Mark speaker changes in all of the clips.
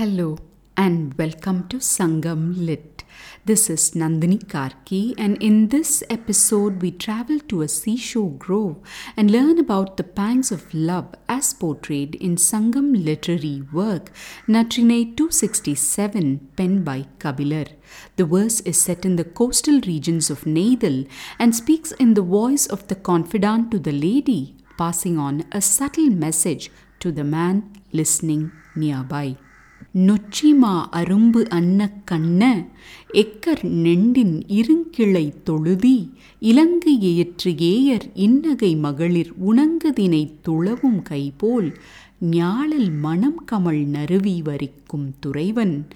Speaker 1: Hello and welcome to Sangam Lit. This is Nandini Karki, and in this episode, we travel to a seashore grove and learn about the pangs of love as portrayed in Sangam literary work Natrinai 267, penned by Kabilar. The verse is set in the coastal regions of Neythal and speaks in the voice of the confidant to the lady, passing on a subtle message to the man listening nearby. நொச்சிமா அரும்பு அன்ன கண்ண acre நெண்டின் இருங்கிளை தொழுதி இலங்கு ஏற்று ஏயர் இன்னகை மகளிர் உணங்குதினை துளவும் கைபோல் ஞாழல் மணம் கமல் நறுவி வரிக்கும் துறைவன்.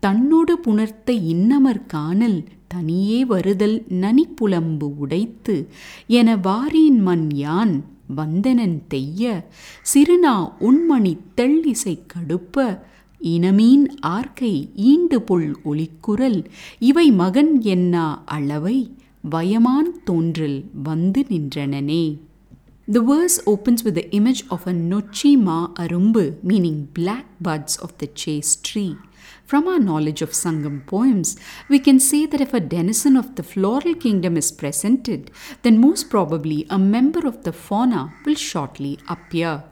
Speaker 1: தன்னோடு புணர்த்த இன்னமர் காணல் தனியே வருதல் நனிப்புலம்பு உடைத்து என வாரீன் மண் யான் வந்தனன் தெய்ய சிறுநா உண்மணி தெள்ளிசை கடுப்ப இனமீன் ஆர்க்கை ஈண்டு ஒளிக்குரல் இவை மகன் என்னா அளவை வயமான் தோன்றல் வந்து நின்றனனே The verse opens with the image of a Nochima Arumbu, meaning black buds of the chaste tree. From our knowledge of Sangam poems, we can say that if a denizen of the floral kingdom is presented, then most probably a member of the fauna will shortly appear.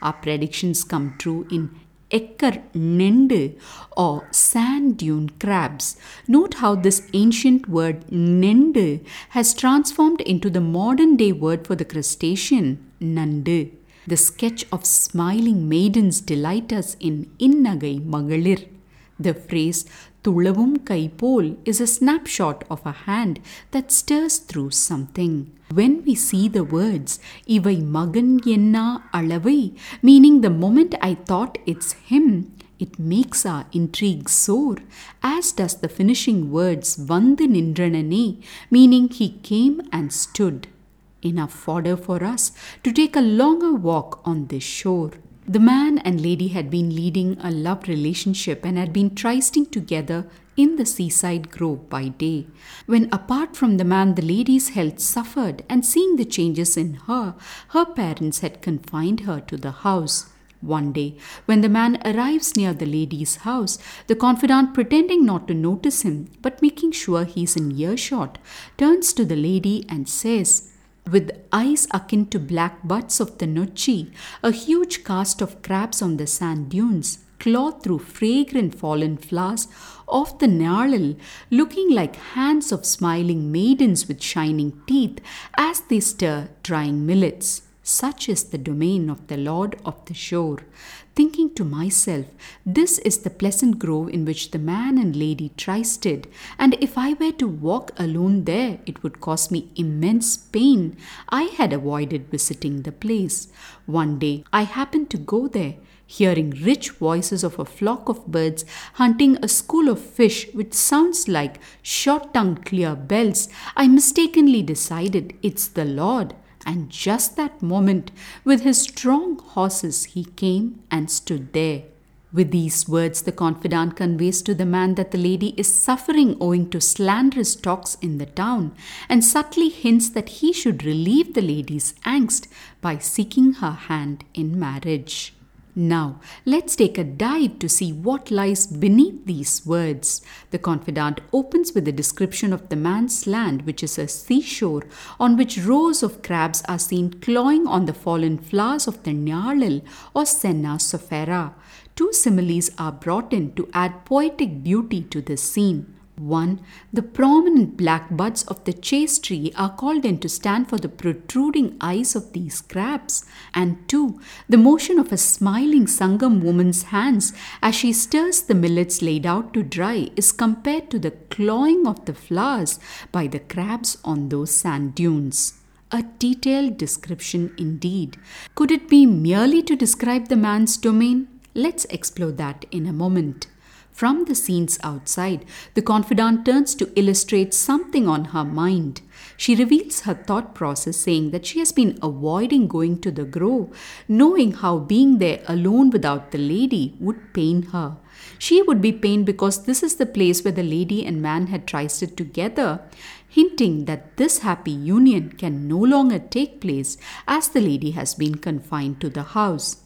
Speaker 1: Our predictions come true in Ekkar nende or sand dune crabs. Note how this ancient word nende has transformed into the modern day word for the crustacean Nandu. The sketch of smiling maidens delight us in Innagai Magalir. The phrase Tulavum Kaipol is a snapshot of a hand that stirs through something. When we see the words Ivai Magan Yenna Alavai, meaning the moment I thought it's him, it makes our intrigue soar, as does the finishing words Vandu Nindranane, meaning he came and stood. Enough fodder for us to take a longer walk on this shore. The man and lady had been leading a love relationship and had been trysting together in the seaside grove by day. When, apart from the man, the lady's health suffered, and seeing the changes in her, her parents had confined her to the house. One day, when the man arrives near the lady's house, the confidant, pretending not to notice him but making sure he's in earshot, turns to the lady and says, with eyes akin to black butts of the nochi, a huge cast of crabs on the sand dunes, clawed through fragrant fallen flowers of the Narlil, looking like hands of smiling maidens with shining teeth as they stir drying millets. Such is the domain of the Lord of the shore. Thinking to myself, this is the pleasant grove in which the man and lady trysted, and if I were to walk alone there, it would cause me immense pain. I had avoided visiting the place. One day, I happened to go there. Hearing rich voices of a flock of birds hunting a school of fish which sounds like short tongued clear bells, I mistakenly decided it's the Lord. And just that moment, with his strong horses, he came and stood there. With these words, the confidant conveys to the man that the lady is suffering owing to slanderous talks in the town, and subtly hints that he should relieve the lady's angst by seeking her hand in marriage. Now, let's take a dive to see what lies beneath these words. The confidant opens with a description of the man's land, which is a seashore on which rows of crabs are seen clawing on the fallen flowers of the nyalil or senna sophera. Two similes are brought in to add poetic beauty to this scene. One, the prominent black buds of the chaste tree are called in to stand for the protruding eyes of these crabs. And two, the motion of a smiling Sangam woman's hands as she stirs the millets laid out to dry is compared to the clawing of the flowers by the crabs on those sand dunes. A detailed description indeed. Could it be merely to describe the man's domain? Let's explore that in a moment. From the scenes outside, the confidant turns to illustrate something on her mind. She reveals her thought process, saying that she has been avoiding going to the grove, knowing how being there alone without the lady would pain her. She would be pained because this is the place where the lady and man had trysted together, hinting that this happy union can no longer take place as the lady has been confined to the house.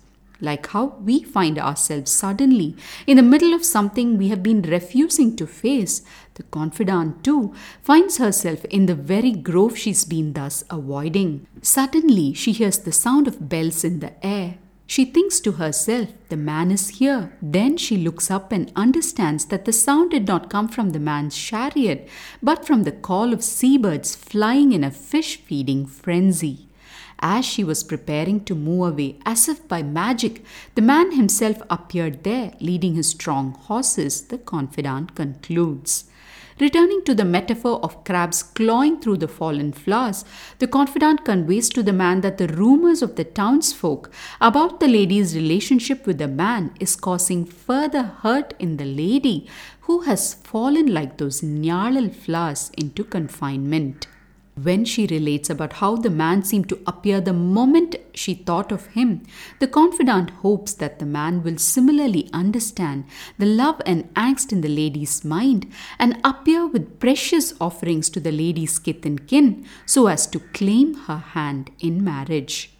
Speaker 1: Like how we find ourselves suddenly in the middle of something we have been refusing to face. The confidant, too, finds herself in the very grove she's been thus avoiding. Suddenly, she hears the sound of bells in the air. She thinks to herself, the man is here. Then she looks up and understands that the sound did not come from the man's chariot, but from the call of seabirds flying in a fish feeding frenzy. As she was preparing to move away, as if by magic, the man himself appeared there, leading his strong horses, the confidant concludes. Returning to the metaphor of crabs clawing through the fallen flowers, the confidant conveys to the man that the rumors of the townsfolk about the lady's relationship with the man is causing further hurt in the lady who has fallen like those nyalal flowers into confinement. When she relates about how the man seemed to appear the moment she thought of him, the confidant hopes that the man will similarly understand the love and angst in the lady's mind and appear with precious offerings to the lady's kith and kin so as to claim her hand in marriage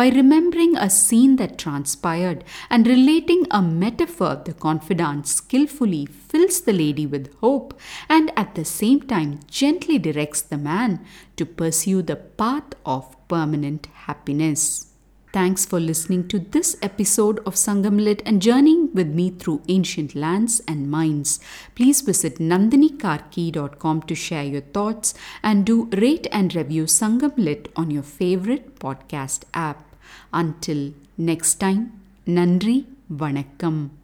Speaker 1: by remembering a scene that transpired and relating a metaphor, the confidant skillfully fills the lady with hope and at the same time gently directs the man to pursue the path of permanent happiness. Thanks for listening to this episode of Sangam Lit and journeying with me through ancient lands and minds. Please visit nandinikarki.com to share your thoughts and do rate and review Sangam Lit on your favorite podcast app. Until next time நன்றி வணக்கம்.